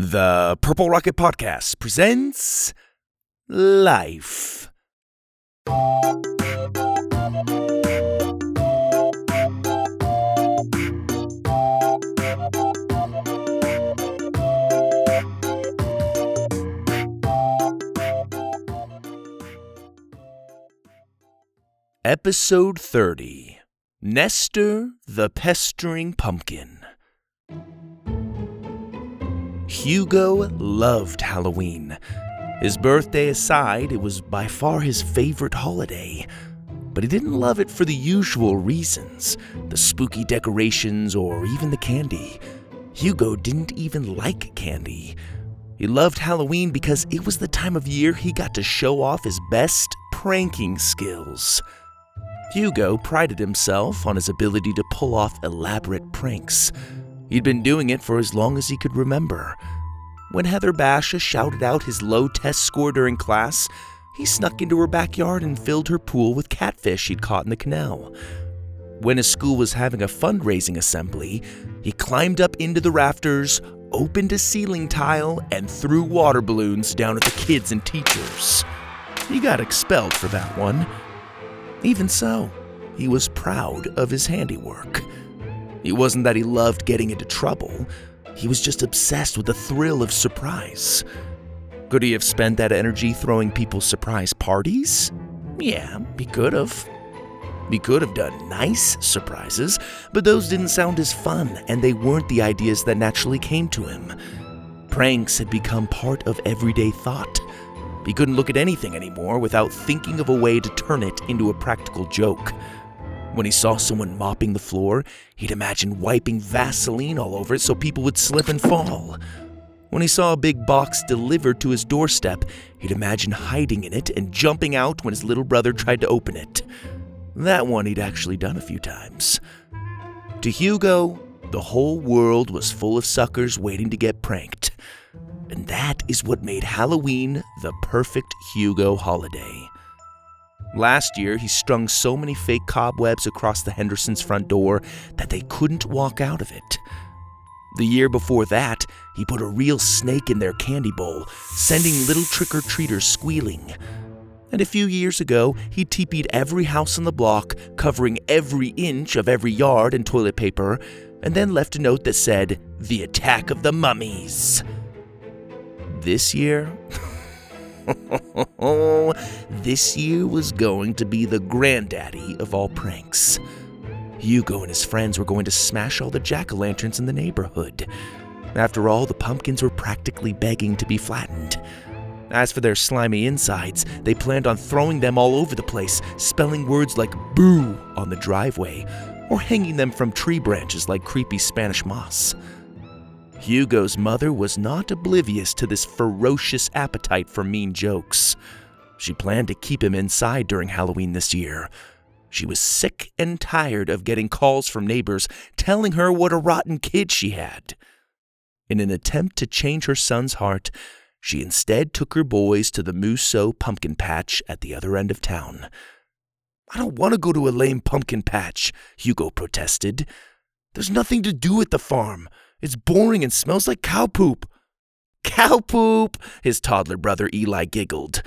The Purple Rocket Podcast presents Life. Episode 30 Nester the Pestering Pumpkin. Hugo loved Halloween. His birthday aside, it was by far his favorite holiday. But he didn't love it for the usual reasons the spooky decorations or even the candy. Hugo didn't even like candy. He loved Halloween because it was the time of year he got to show off his best pranking skills. Hugo prided himself on his ability to pull off elaborate pranks. He'd been doing it for as long as he could remember. When Heather Basha shouted out his low test score during class, he snuck into her backyard and filled her pool with catfish he'd caught in the canal. When his school was having a fundraising assembly, he climbed up into the rafters, opened a ceiling tile, and threw water balloons down at the kids and teachers. He got expelled for that one. Even so, he was proud of his handiwork. It wasn't that he loved getting into trouble, he was just obsessed with the thrill of surprise. Could he have spent that energy throwing people surprise parties? Yeah, he could have. He could have done nice surprises, but those didn't sound as fun, and they weren't the ideas that naturally came to him. Pranks had become part of everyday thought. He couldn't look at anything anymore without thinking of a way to turn it into a practical joke. When he saw someone mopping the floor, he'd imagine wiping Vaseline all over it so people would slip and fall. When he saw a big box delivered to his doorstep, he'd imagine hiding in it and jumping out when his little brother tried to open it. That one he'd actually done a few times. To Hugo, the whole world was full of suckers waiting to get pranked. And that is what made Halloween the perfect Hugo holiday. Last year, he strung so many fake cobwebs across the Hendersons' front door that they couldn't walk out of it. The year before that, he put a real snake in their candy bowl, sending little trick or treaters squealing. And a few years ago, he teepeed every house on the block, covering every inch of every yard in toilet paper, and then left a note that said, The Attack of the Mummies. This year, this year was going to be the granddaddy of all pranks. Hugo and his friends were going to smash all the jack o' lanterns in the neighborhood. After all, the pumpkins were practically begging to be flattened. As for their slimy insides, they planned on throwing them all over the place, spelling words like boo on the driveway, or hanging them from tree branches like creepy Spanish moss. Hugo's mother was not oblivious to this ferocious appetite for mean jokes. She planned to keep him inside during Halloween this year. She was sick and tired of getting calls from neighbors telling her what a rotten kid she had. In an attempt to change her son's heart, she instead took her boys to the Musso pumpkin patch at the other end of town. I don't want to go to a lame pumpkin patch, Hugo protested. There's nothing to do at the farm. It's boring and smells like cow poop. Cow poop, his toddler brother Eli giggled.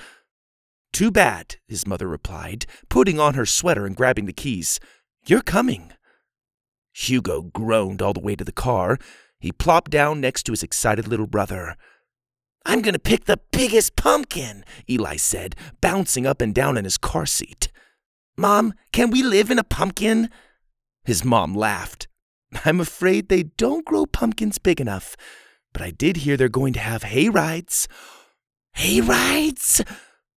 Too bad, his mother replied, putting on her sweater and grabbing the keys. You're coming. Hugo groaned all the way to the car. He plopped down next to his excited little brother. I'm going to pick the biggest pumpkin, Eli said, bouncing up and down in his car seat. Mom, can we live in a pumpkin? His mom laughed. I'm afraid they don't grow pumpkins big enough, but I did hear they're going to have hay rides. Hay rides?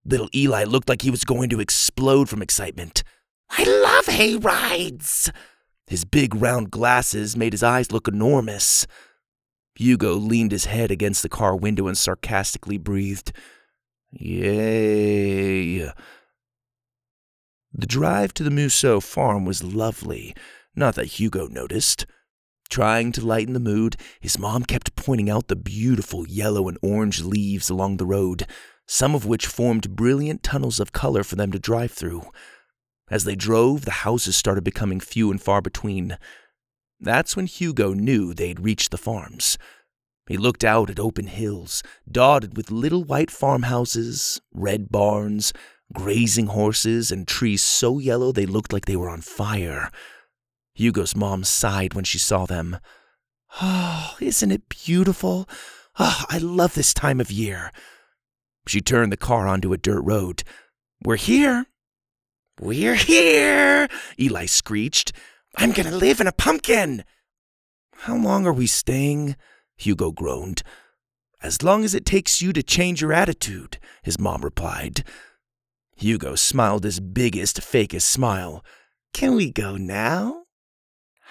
Little Eli looked like he was going to explode from excitement. I love hay rides! His big round glasses made his eyes look enormous. Hugo leaned his head against the car window and sarcastically breathed, Yay! The drive to the Musso farm was lovely, not that Hugo noticed. Trying to lighten the mood, his mom kept pointing out the beautiful yellow and orange leaves along the road, some of which formed brilliant tunnels of color for them to drive through. As they drove, the houses started becoming few and far between. That's when Hugo knew they'd reached the farms. He looked out at open hills, dotted with little white farmhouses, red barns, grazing horses, and trees so yellow they looked like they were on fire. Hugo's mom sighed when she saw them. Oh, isn't it beautiful? Oh, I love this time of year. She turned the car onto a dirt road. We're here. We're here, Eli screeched. I'm going to live in a pumpkin. How long are we staying? Hugo groaned. As long as it takes you to change your attitude, his mom replied. Hugo smiled his biggest, fakest smile. Can we go now?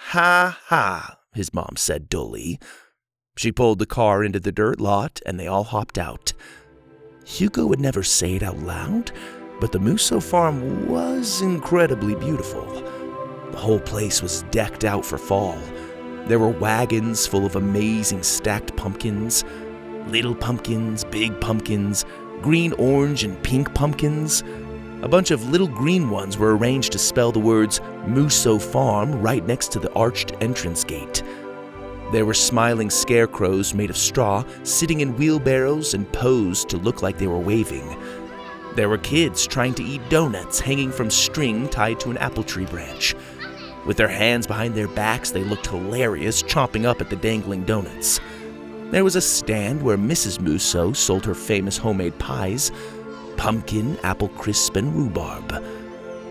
Ha ha, his mom said dully. She pulled the car into the dirt lot and they all hopped out. Hugo would never say it out loud, but the Musso farm was incredibly beautiful. The whole place was decked out for fall. There were wagons full of amazing stacked pumpkins little pumpkins, big pumpkins, green, orange, and pink pumpkins. A bunch of little green ones were arranged to spell the words Musso Farm right next to the arched entrance gate. There were smiling scarecrows made of straw sitting in wheelbarrows and posed to look like they were waving. There were kids trying to eat donuts hanging from string tied to an apple tree branch. With their hands behind their backs, they looked hilarious, chomping up at the dangling donuts. There was a stand where Mrs. Musso sold her famous homemade pies pumpkin, apple crisp, and rhubarb.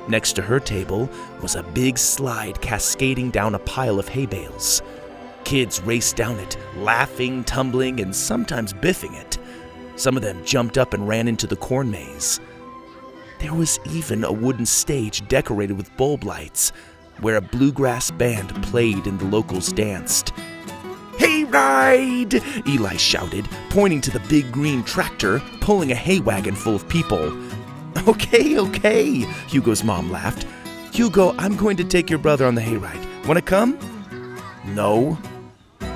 Next to her table was a big slide cascading down a pile of hay bales. Kids raced down it, laughing, tumbling, and sometimes biffing it. Some of them jumped up and ran into the corn maze. There was even a wooden stage decorated with bulb lights, where a bluegrass band played and the locals danced. Ride! Eli shouted, pointing to the big green tractor pulling a hay wagon full of people. Okay, okay, Hugo's mom laughed. Hugo, I'm going to take your brother on the hayride. Want to come? No.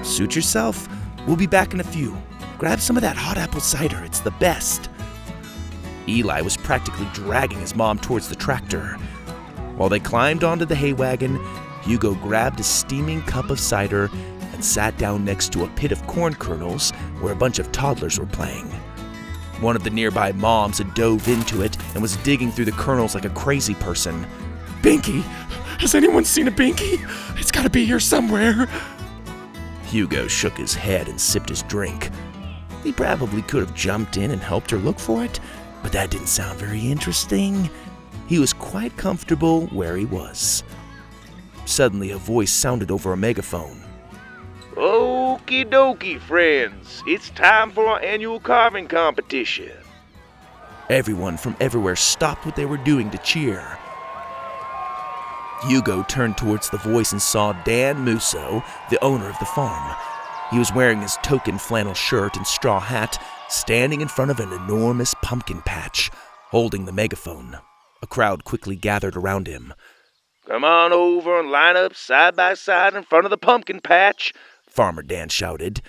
Suit yourself. We'll be back in a few. Grab some of that hot apple cider, it's the best. Eli was practically dragging his mom towards the tractor. While they climbed onto the hay wagon, Hugo grabbed a steaming cup of cider and sat down next to a pit of corn kernels where a bunch of toddlers were playing. One of the nearby moms had dove into it and was digging through the kernels like a crazy person. Binky! Has anyone seen a Binky? It's gotta be here somewhere. Hugo shook his head and sipped his drink. He probably could have jumped in and helped her look for it, but that didn't sound very interesting. He was quite comfortable where he was. Suddenly, a voice sounded over a megaphone. Okie dokie, friends. It's time for our annual carving competition. Everyone from everywhere stopped what they were doing to cheer. Hugo turned towards the voice and saw Dan Musso, the owner of the farm. He was wearing his token flannel shirt and straw hat, standing in front of an enormous pumpkin patch, holding the megaphone. A crowd quickly gathered around him. Come on over and line up side by side in front of the pumpkin patch, Farmer Dan shouted.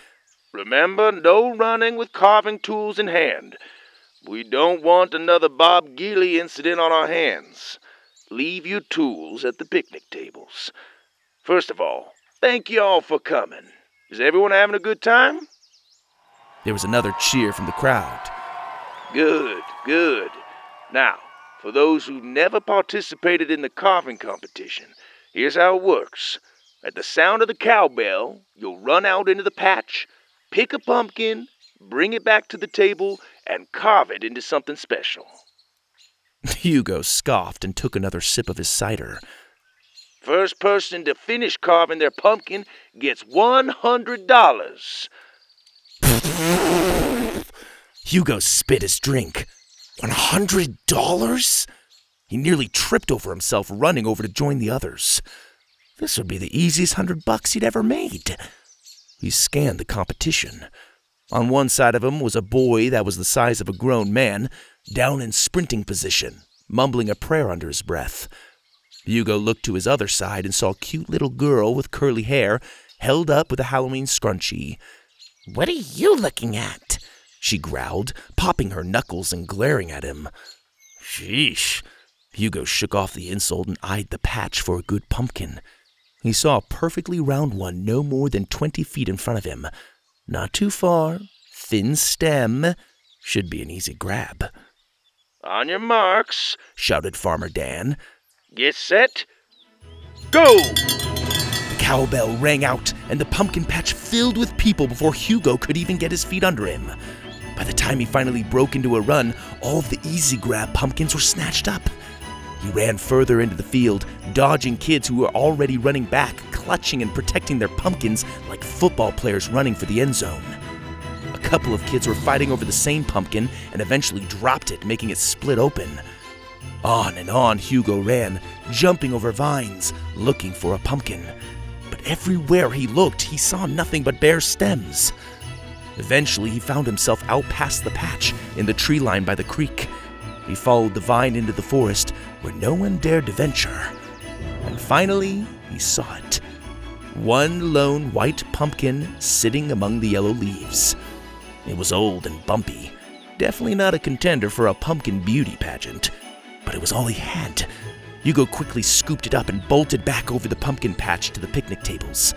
Remember, no running with carving tools in hand. We don't want another Bob Geely incident on our hands. Leave your tools at the picnic tables. First of all, thank you all for coming. Is everyone having a good time? There was another cheer from the crowd. Good, good. Now, for those who never participated in the carving competition, here's how it works. At the sound of the cowbell, you'll run out into the patch, pick a pumpkin, bring it back to the table, and carve it into something special. Hugo scoffed and took another sip of his cider. First person to finish carving their pumpkin gets $100. Hugo spit his drink. One hundred dollars? He nearly tripped over himself running over to join the others. This would be the easiest hundred bucks he'd ever made. He scanned the competition. On one side of him was a boy that was the size of a grown man, down in sprinting position, mumbling a prayer under his breath. Hugo looked to his other side and saw a cute little girl with curly hair held up with a Halloween scrunchie. What are you looking at? She growled, popping her knuckles and glaring at him. Sheesh. Hugo shook off the insult and eyed the patch for a good pumpkin. He saw a perfectly round one no more than twenty feet in front of him. Not too far, thin stem, should be an easy grab. On your marks, shouted Farmer Dan. Get set, go! The cowbell rang out, and the pumpkin patch filled with people before Hugo could even get his feet under him. By the time he finally broke into a run, all of the easy grab pumpkins were snatched up. He ran further into the field, dodging kids who were already running back, clutching and protecting their pumpkins like football players running for the end zone. A couple of kids were fighting over the same pumpkin and eventually dropped it, making it split open. On and on Hugo ran, jumping over vines, looking for a pumpkin. But everywhere he looked, he saw nothing but bare stems. Eventually, he found himself out past the patch in the tree line by the creek. He followed the vine into the forest where no one dared to venture. And finally, he saw it one lone white pumpkin sitting among the yellow leaves. It was old and bumpy, definitely not a contender for a pumpkin beauty pageant, but it was all he had. Hugo quickly scooped it up and bolted back over the pumpkin patch to the picnic tables.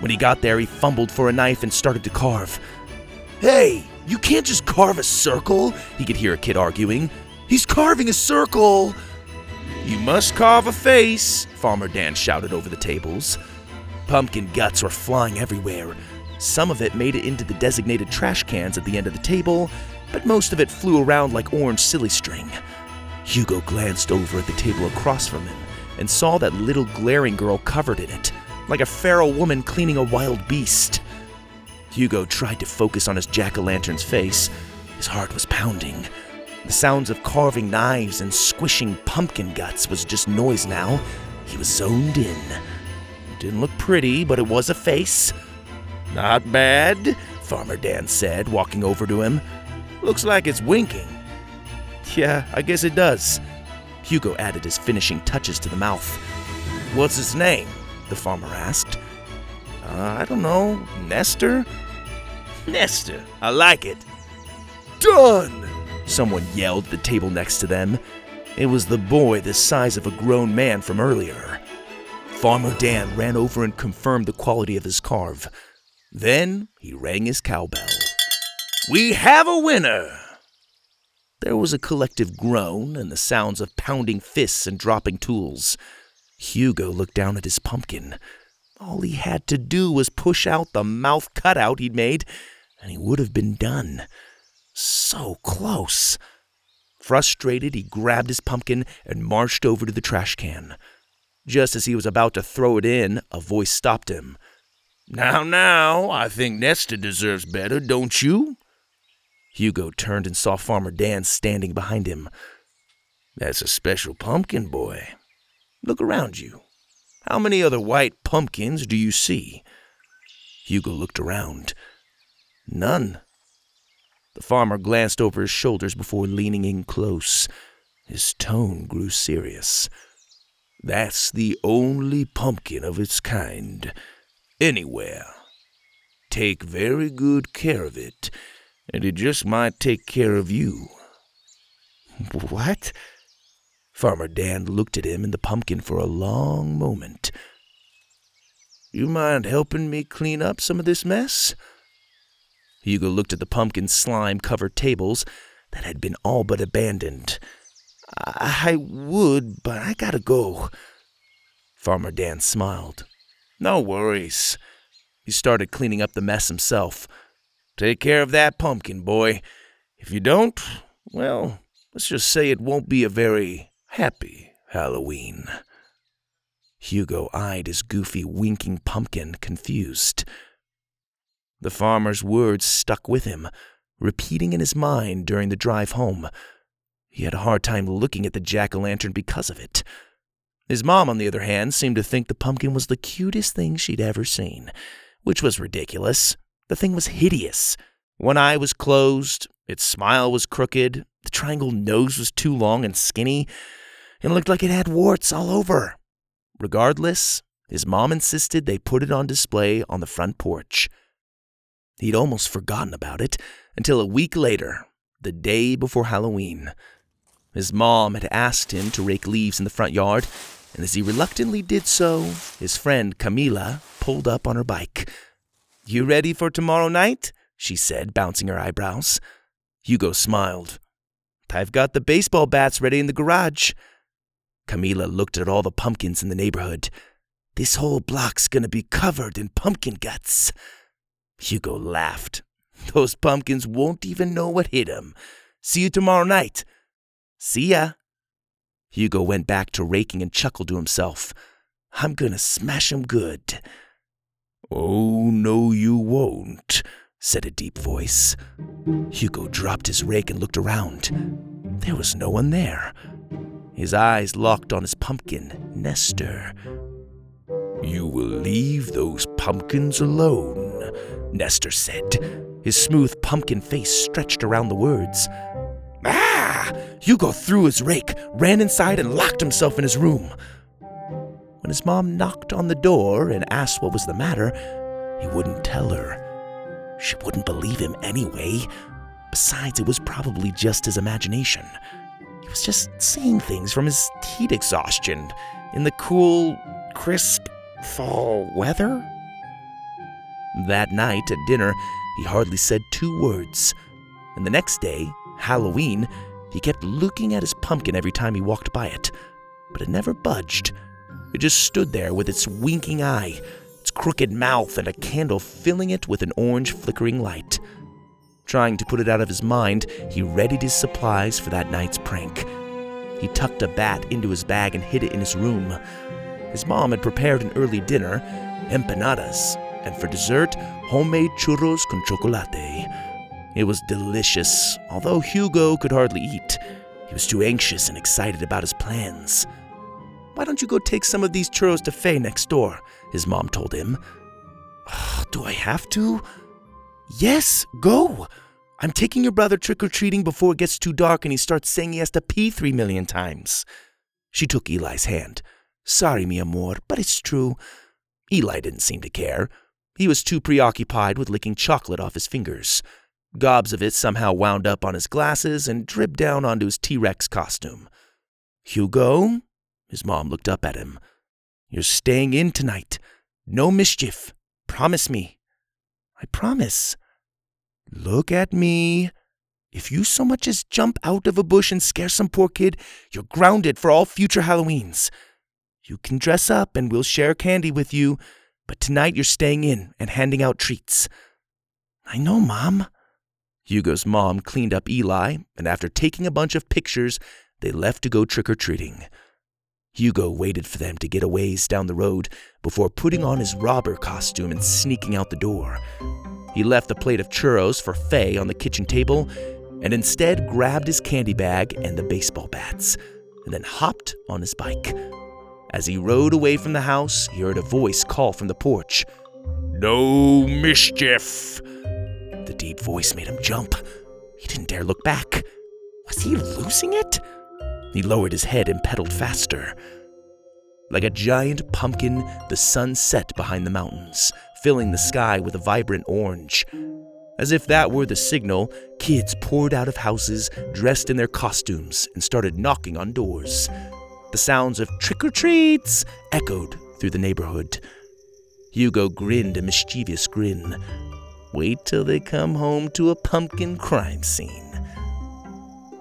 When he got there, he fumbled for a knife and started to carve. Hey, you can't just carve a circle, he could hear a kid arguing. He's carving a circle! You must carve a face, Farmer Dan shouted over the tables. Pumpkin guts were flying everywhere. Some of it made it into the designated trash cans at the end of the table, but most of it flew around like orange silly string. Hugo glanced over at the table across from him and saw that little glaring girl covered in it, like a feral woman cleaning a wild beast. Hugo tried to focus on his jack o' lantern's face. His heart was pounding. Sounds of carving knives and squishing pumpkin guts was just noise now. He was zoned in. It didn't look pretty, but it was a face. Not bad, Farmer Dan said, walking over to him. Looks like it's winking. Yeah, I guess it does. Hugo added his finishing touches to the mouth. What's its name? the farmer asked. Uh, I don't know. Nester? Nester. I like it. Done! Someone yelled at the table next to them. It was the boy the size of a grown man from earlier. Farmer Dan ran over and confirmed the quality of his carve. Then he rang his cowbell. We have a winner! There was a collective groan and the sounds of pounding fists and dropping tools. Hugo looked down at his pumpkin. All he had to do was push out the mouth cutout he'd made, and he would have been done. So close. Frustrated, he grabbed his pumpkin and marched over to the trash can. Just as he was about to throw it in, a voice stopped him. Now, now, I think Nester deserves better, don't you? Hugo turned and saw Farmer Dan standing behind him. That's a special pumpkin, boy. Look around you. How many other white pumpkins do you see? Hugo looked around. None. The farmer glanced over his shoulders before leaning in close. His tone grew serious. That's the only pumpkin of its kind anywhere. Take very good care of it, and it just might take care of you. What? Farmer Dan looked at him and the pumpkin for a long moment. You mind helping me clean up some of this mess? Hugo looked at the pumpkin slime covered tables that had been all but abandoned. I would, but I gotta go. Farmer Dan smiled. No worries. He started cleaning up the mess himself. Take care of that pumpkin, boy. If you don't, well, let's just say it won't be a very happy Halloween. Hugo eyed his goofy, winking pumpkin, confused. The farmer's words stuck with him, repeating in his mind during the drive home. He had a hard time looking at the jack o' lantern because of it. His mom, on the other hand, seemed to think the pumpkin was the cutest thing she'd ever seen, which was ridiculous. The thing was hideous. One eye was closed, its smile was crooked, the triangle nose was too long and skinny, and looked like it had warts all over. Regardless, his mom insisted they put it on display on the front porch. He'd almost forgotten about it until a week later, the day before Halloween. His mom had asked him to rake leaves in the front yard, and as he reluctantly did so, his friend Camila pulled up on her bike. You ready for tomorrow night? she said, bouncing her eyebrows. Hugo smiled. I've got the baseball bats ready in the garage. Camila looked at all the pumpkins in the neighborhood. This whole block's gonna be covered in pumpkin guts. Hugo laughed. Those pumpkins won't even know what hit 'em. See you tomorrow night. See ya. Hugo went back to raking and chuckled to himself. I'm gonna smash 'em good. Oh, no, you won't, said a deep voice. Hugo dropped his rake and looked around. There was no one there. His eyes locked on his pumpkin, Nester. You will leave those pumpkins alone, Nester said. His smooth pumpkin face stretched around the words. Ah! Hugo threw his rake, ran inside, and locked himself in his room. When his mom knocked on the door and asked what was the matter, he wouldn't tell her. She wouldn't believe him anyway. Besides, it was probably just his imagination. He was just seeing things from his heat exhaustion in the cool, crisp fall weather. That night at dinner, he hardly said two words. And the next day, Halloween, he kept looking at his pumpkin every time he walked by it, but it never budged. It just stood there with its winking eye, its crooked mouth, and a candle filling it with an orange flickering light. Trying to put it out of his mind, he readied his supplies for that night's prank. He tucked a bat into his bag and hid it in his room. His mom had prepared an early dinner, empanadas, and for dessert, homemade churros con chocolate. It was delicious, although Hugo could hardly eat. He was too anxious and excited about his plans. Why don't you go take some of these churros to Faye next door? His mom told him. Do I have to? Yes, go. I'm taking your brother trick or treating before it gets too dark and he starts saying he has to pee three million times. She took Eli's hand. Sorry, mi amor, but it's true. Eli didn't seem to care. He was too preoccupied with licking chocolate off his fingers. Gobs of it somehow wound up on his glasses and dripped down onto his T Rex costume. Hugo? His mom looked up at him. You're staying in tonight. No mischief. Promise me. I promise. Look at me. If you so much as jump out of a bush and scare some poor kid, you're grounded for all future Halloweens. You can dress up and we'll share candy with you, but tonight you're staying in and handing out treats. I know, Mom. Hugo's mom cleaned up Eli, and after taking a bunch of pictures, they left to go trick or treating. Hugo waited for them to get a ways down the road before putting on his robber costume and sneaking out the door. He left the plate of churros for Faye on the kitchen table and instead grabbed his candy bag and the baseball bats, and then hopped on his bike. As he rode away from the house, he heard a voice call from the porch No mischief! The deep voice made him jump. He didn't dare look back. Was he losing it? He lowered his head and pedaled faster. Like a giant pumpkin, the sun set behind the mountains, filling the sky with a vibrant orange. As if that were the signal, kids poured out of houses, dressed in their costumes, and started knocking on doors. The sounds of trick or treats echoed through the neighborhood. Hugo grinned a mischievous grin. Wait till they come home to a pumpkin crime scene.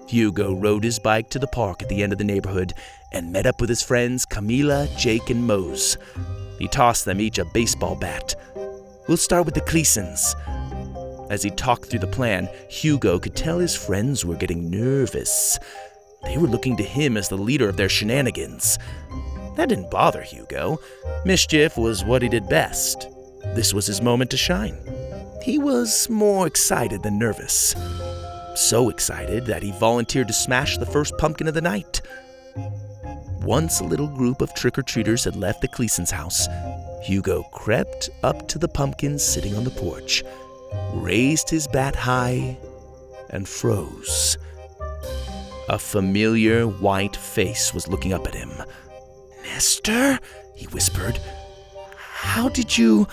Hugo rode his bike to the park at the end of the neighborhood and met up with his friends Camila, Jake, and Mose. He tossed them each a baseball bat. We'll start with the Cleasons. As he talked through the plan, Hugo could tell his friends were getting nervous. They were looking to him as the leader of their shenanigans. That didn't bother Hugo. Mischief was what he did best. This was his moment to shine. He was more excited than nervous. So excited that he volunteered to smash the first pumpkin of the night. Once a little group of trick or treaters had left the Cleasons' house, Hugo crept up to the pumpkin sitting on the porch, raised his bat high, and froze. A familiar white face was looking up at him. Nester? he whispered. How did you.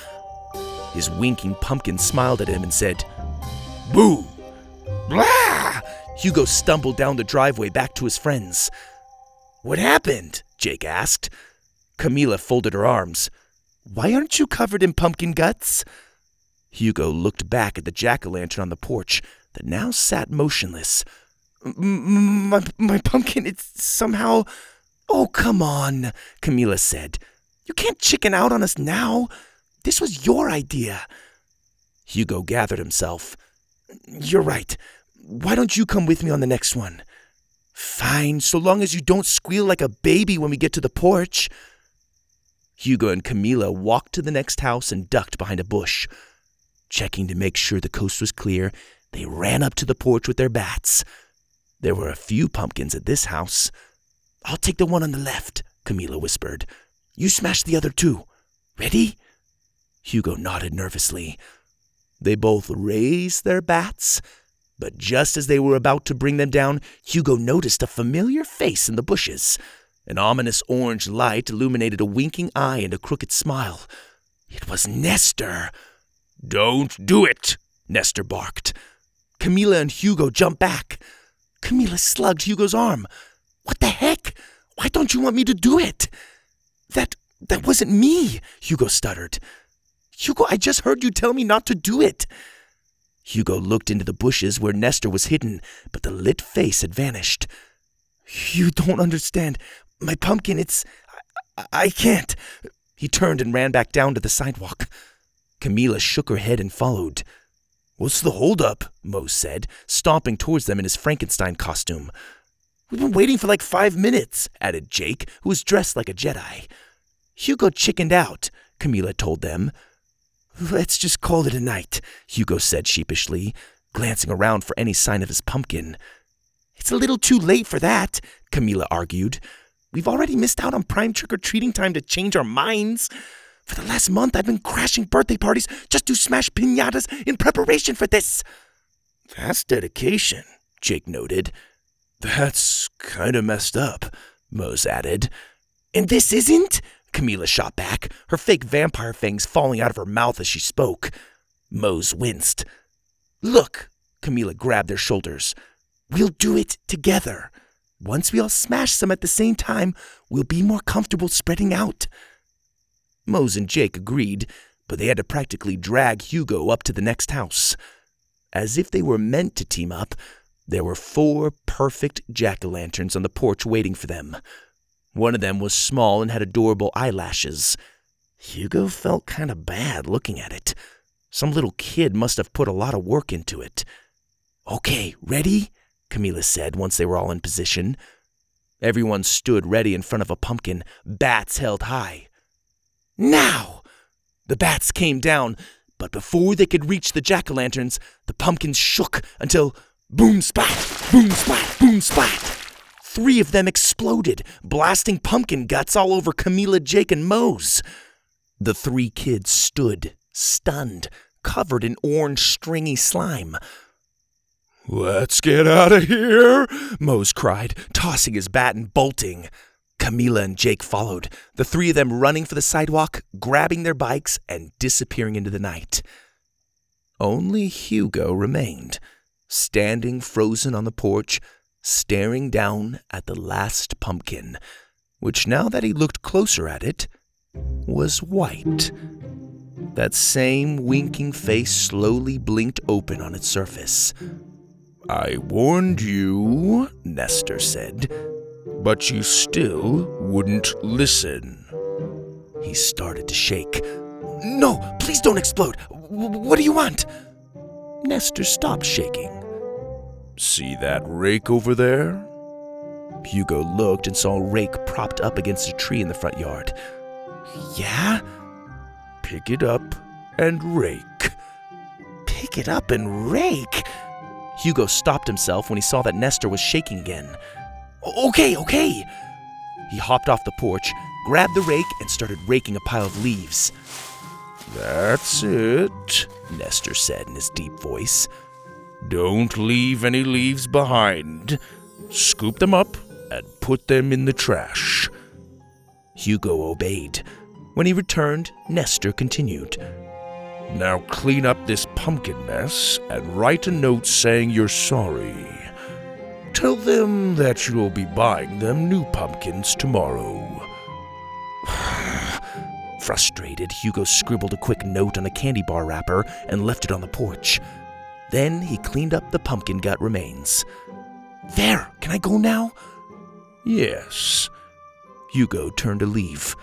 His winking pumpkin smiled at him and said, Boo! Blah! Hugo stumbled down the driveway back to his friends. What happened? Jake asked. Camila folded her arms. Why aren't you covered in pumpkin guts? Hugo looked back at the jack o' lantern on the porch that now sat motionless. My, my pumpkin, it's somehow. Oh, come on, Camilla said. You can't chicken out on us now. This was your idea. Hugo gathered himself. You're right. Why don't you come with me on the next one? Fine, so long as you don't squeal like a baby when we get to the porch. Hugo and Camilla walked to the next house and ducked behind a bush. Checking to make sure the coast was clear, they ran up to the porch with their bats. There were a few pumpkins at this house. I'll take the one on the left, Camilla whispered. You smash the other two. Ready? Hugo nodded nervously. They both raised their bats, but just as they were about to bring them down, Hugo noticed a familiar face in the bushes. An ominous orange light illuminated a winking eye and a crooked smile. It was Nester. Don't do it, Nester barked. Camilla and Hugo jumped back. Camilla slugged Hugo's arm. What the heck? Why don't you want me to do it? That that wasn't me, Hugo stuttered. Hugo, I just heard you tell me not to do it. Hugo looked into the bushes where Nester was hidden, but the lit face had vanished. You don't understand. My pumpkin, it's. I, I can't. He turned and ran back down to the sidewalk. Camilla shook her head and followed. What's the holdup? Mose said, stomping towards them in his Frankenstein costume. We've been waiting for like five minutes, added Jake, who was dressed like a Jedi. Hugo chickened out, Camilla told them. Let's just call it a night, Hugo said sheepishly, glancing around for any sign of his pumpkin. It's a little too late for that, Camilla argued. We've already missed out on prime trick or treating time to change our minds. For the last month, I've been crashing birthday parties just to smash pinatas in preparation for this. That's dedication, Jake noted. That's kind of messed up, Mose added. And this isn't? Camilla shot back, her fake vampire fangs falling out of her mouth as she spoke. Mose winced. Look, Camilla grabbed their shoulders. We'll do it together. Once we all smash some at the same time, we'll be more comfortable spreading out. Mose and Jake agreed, but they had to practically drag Hugo up to the next house. As if they were meant to team up, there were four perfect jack o' lanterns on the porch waiting for them. One of them was small and had adorable eyelashes. Hugo felt kind of bad looking at it. Some little kid must have put a lot of work into it. Okay, ready? Camilla said once they were all in position. Everyone stood ready in front of a pumpkin, bats held high. Now! The bats came down, but before they could reach the jack o' lanterns, the pumpkins shook until boom splat, boom splat, boom splat. Three of them exploded, blasting pumpkin guts all over Camilla, Jake, and Mose. The three kids stood, stunned, covered in orange stringy slime. Let's get out of here, Mose cried, tossing his bat and bolting. Camilla and Jake followed, the three of them running for the sidewalk, grabbing their bikes, and disappearing into the night. Only Hugo remained, standing frozen on the porch, staring down at the last pumpkin, which now that he looked closer at it, was white. That same winking face slowly blinked open on its surface. I warned you, Nester said, but you still wouldn't listen. He started to shake. No, please don't explode. what do you want? Nester stopped shaking. See that rake over there? Hugo looked and saw a rake propped up against a tree in the front yard. Yeah? Pick it up and rake. Pick it up and rake? Hugo stopped himself when he saw that Nester was shaking again. Okay, okay. He hopped off the porch, grabbed the rake, and started raking a pile of leaves. That's it, Nester said in his deep voice. Don't leave any leaves behind. Scoop them up and put them in the trash. Hugo obeyed. When he returned, Nester continued. Now clean up this pumpkin mess and write a note saying you're sorry. Tell them that you'll be buying them new pumpkins tomorrow. Frustrated, Hugo scribbled a quick note on a candy bar wrapper and left it on the porch. Then he cleaned up the pumpkin gut remains. There, can I go now? Yes. Hugo turned to leave.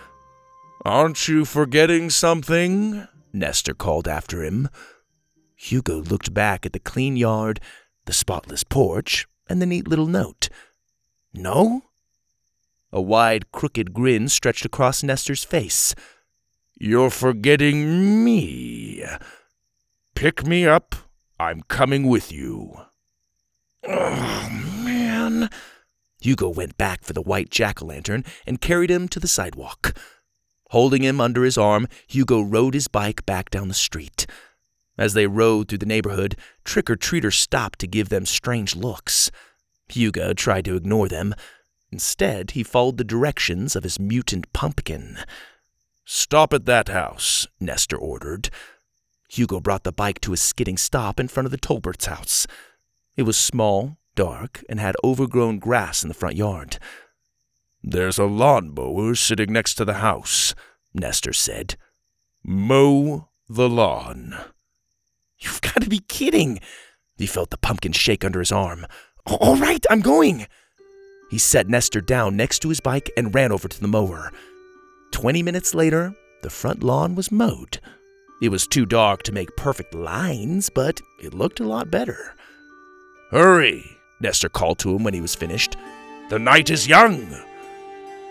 Aren't you forgetting something? Nester called after him. Hugo looked back at the clean yard, the spotless porch, and the neat little note. No? A wide, crooked grin stretched across Nester's face. You're forgetting me. Pick me up. I'm coming with you. Oh, man. Hugo went back for the white jack o' lantern and carried him to the sidewalk. Holding him under his arm, Hugo rode his bike back down the street. As they rode through the neighborhood, trick or treaters stopped to give them strange looks. Hugo tried to ignore them. Instead, he followed the directions of his mutant pumpkin. Stop at that house, Nester ordered. Hugo brought the bike to a skidding stop in front of the Tolberts' house. It was small, dark, and had overgrown grass in the front yard. There's a lawnmower sitting next to the house, Nester said. Mow the lawn. You've got to be kidding. He felt the pumpkin shake under his arm. All right, I'm going. He set Nester down next to his bike and ran over to the mower. Twenty minutes later, the front lawn was mowed. It was too dark to make perfect lines, but it looked a lot better. Hurry, Nester called to him when he was finished. The night is young.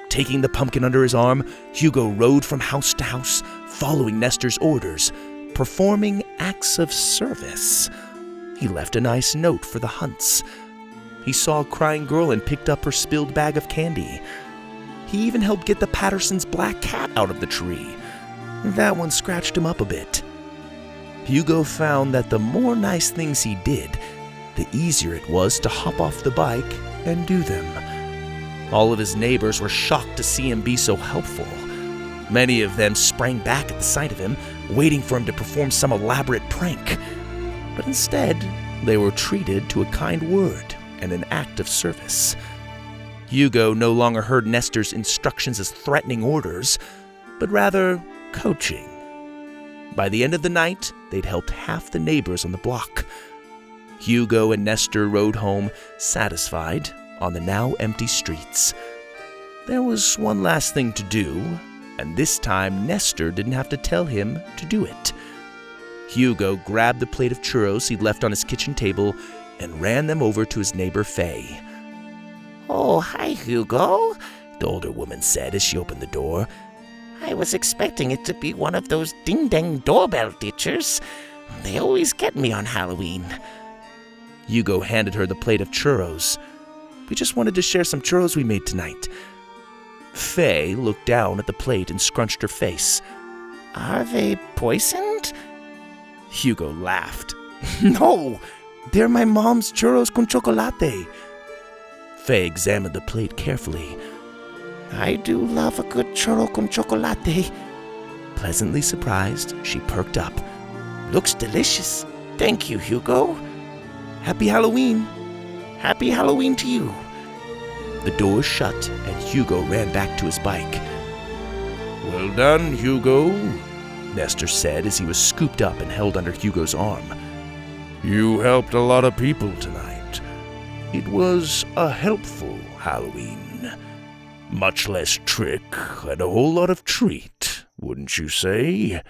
Taking the pumpkin under his arm, Hugo rode from house to house, following Nester's orders, performing acts of service. He left a nice note for the Hunts. He saw a crying girl and picked up her spilled bag of candy. He even helped get the Pattersons' black cat out of the tree. That one scratched him up a bit. Hugo found that the more nice things he did, the easier it was to hop off the bike and do them. All of his neighbors were shocked to see him be so helpful. Many of them sprang back at the sight of him, waiting for him to perform some elaborate prank. But instead, they were treated to a kind word and an act of service. Hugo no longer heard Nester's instructions as threatening orders, but rather coaching. By the end of the night, they'd helped half the neighbors on the block. Hugo and Nester rode home, satisfied, on the now empty streets. There was one last thing to do, and this time Nester didn't have to tell him to do it. Hugo grabbed the plate of churros he'd left on his kitchen table and ran them over to his neighbor Fay. Oh, hi, Hugo, the older woman said as she opened the door. I was expecting it to be one of those ding dang doorbell ditchers. They always get me on Halloween. Hugo handed her the plate of churros. We just wanted to share some churros we made tonight. Fay looked down at the plate and scrunched her face. Are they poisoned? Hugo laughed. no, they're my mom's churros con chocolate. Fay examined the plate carefully. I do love a good churro con chocolate. Pleasantly surprised, she perked up. Looks delicious. Thank you, Hugo. Happy Halloween. Happy Halloween to you. The door shut, and Hugo ran back to his bike. Well done, Hugo, Nester said as he was scooped up and held under Hugo's arm. You helped a lot of people tonight. It was a helpful Halloween. Much less trick and a whole lot of treat, wouldn't you say?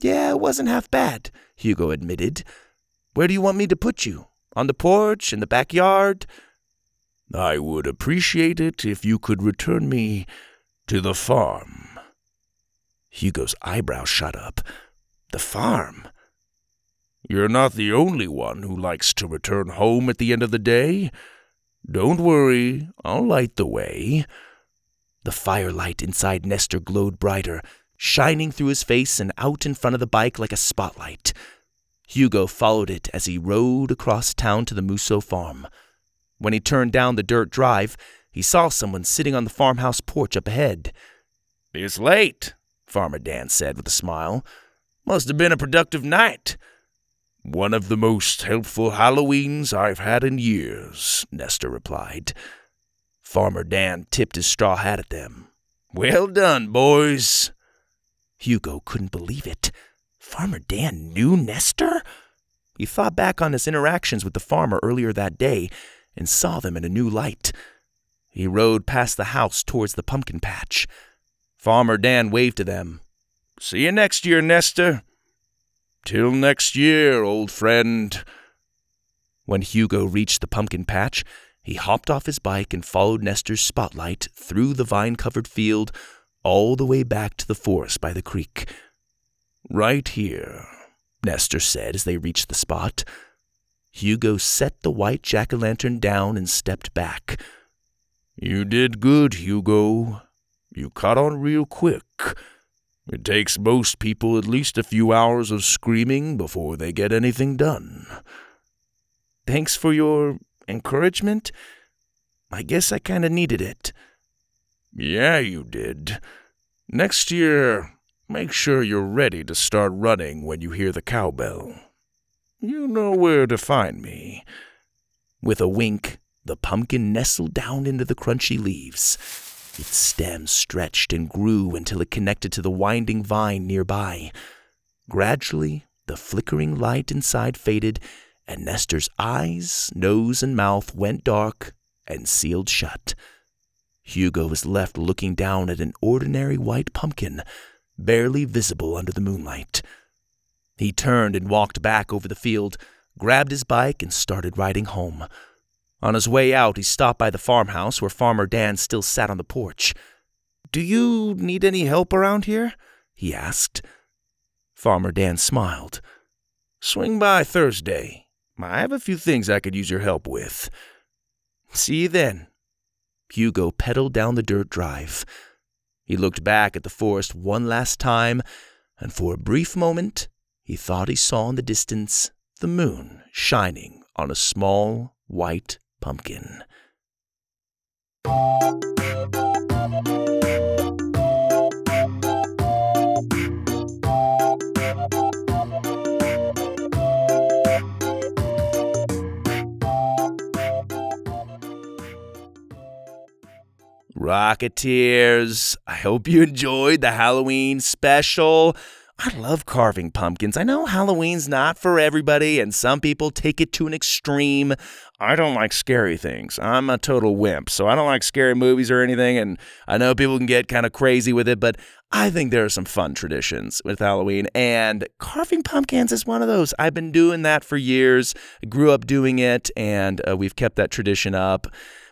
Yeah, it wasn't half bad, Hugo admitted. Where do you want me to put you? On the porch? In the backyard? I would appreciate it if you could return me to the farm. Hugo's eyebrows shot up. The farm? You're not the only one who likes to return home at the end of the day. Don't worry, I'll light the way. The firelight inside Nester glowed brighter, shining through his face and out in front of the bike like a spotlight. Hugo followed it as he rode across town to the Musso farm. When he turned down the dirt drive, he saw someone sitting on the farmhouse porch up ahead. It's late, Farmer Dan said with a smile. Must have been a productive night. One of the most helpful Halloweens I've had in years, Nester replied. Farmer Dan tipped his straw hat at them. Well done, boys. Hugo couldn't believe it. Farmer Dan knew Nester? He thought back on his interactions with the farmer earlier that day and saw them in a new light. He rode past the house towards the pumpkin patch. Farmer Dan waved to them. See you next year, Nester. Till next year, old friend. When Hugo reached the pumpkin patch, he hopped off his bike and followed Nester's spotlight through the vine covered field all the way back to the forest by the creek. Right here, Nester said as they reached the spot. Hugo set the white jack o' lantern down and stepped back. You did good, Hugo. You caught on real quick. It takes most people at least a few hours of screaming before they get anything done. Thanks for your encouragement. I guess I kind of needed it. Yeah, you did. Next year, make sure you're ready to start running when you hear the cowbell. You know where to find me. With a wink, the pumpkin nestled down into the crunchy leaves. Its stem stretched and grew until it connected to the winding vine nearby. Gradually, the flickering light inside faded, and Nester's eyes, nose, and mouth went dark and sealed shut. Hugo was left looking down at an ordinary white pumpkin, barely visible under the moonlight. He turned and walked back over the field, grabbed his bike, and started riding home. On his way out, he stopped by the farmhouse where Farmer Dan still sat on the porch. Do you need any help around here? he asked. Farmer Dan smiled. Swing by Thursday. I have a few things I could use your help with. See you then. Hugo pedaled down the dirt drive. He looked back at the forest one last time, and for a brief moment, he thought he saw in the distance the moon shining on a small white pumpkin. Rocketeers, I hope you enjoyed the Halloween special. I love carving pumpkins. I know Halloween's not for everybody, and some people take it to an extreme. I don't like scary things. I'm a total wimp, so I don't like scary movies or anything. And I know people can get kind of crazy with it, but I think there are some fun traditions with Halloween. And carving pumpkins is one of those. I've been doing that for years, I grew up doing it, and uh, we've kept that tradition up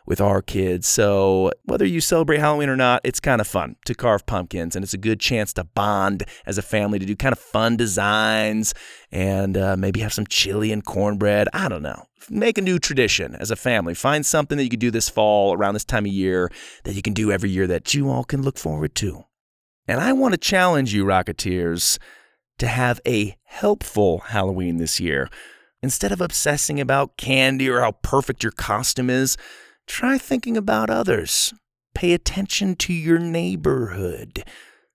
with our kids. So, whether you celebrate Halloween or not, it's kind of fun to carve pumpkins, and it's a good chance to bond as a family to do kind of fun designs and uh, maybe have some chili and cornbread. I don't know. Make a new tradition as a family. Find something that you can do this fall around this time of year that you can do every year that you all can look forward to. And I want to challenge you, Rocketeers, to have a helpful Halloween this year. Instead of obsessing about candy or how perfect your costume is, Try thinking about others. Pay attention to your neighborhood.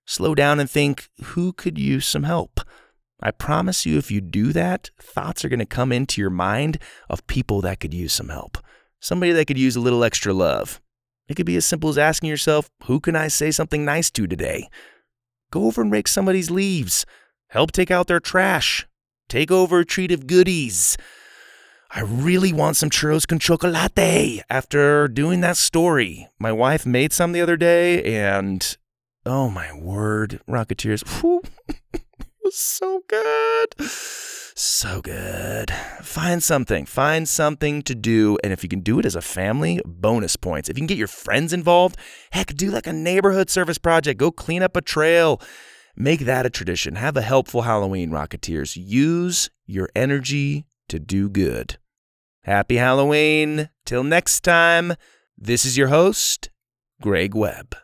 Slow down and think who could use some help. I promise you, if you do that, thoughts are going to come into your mind of people that could use some help. Somebody that could use a little extra love. It could be as simple as asking yourself, who can I say something nice to today? Go over and rake somebody's leaves. Help take out their trash. Take over a treat of goodies. I really want some churros con chocolate after doing that story. My wife made some the other day, and oh my word, Rocketeers, whew, it was so good. So good. Find something. Find something to do. And if you can do it as a family, bonus points. If you can get your friends involved, heck, do like a neighborhood service project. Go clean up a trail. Make that a tradition. Have a helpful Halloween, Rocketeers. Use your energy to do good. Happy Halloween. Till next time, this is your host, Greg Webb.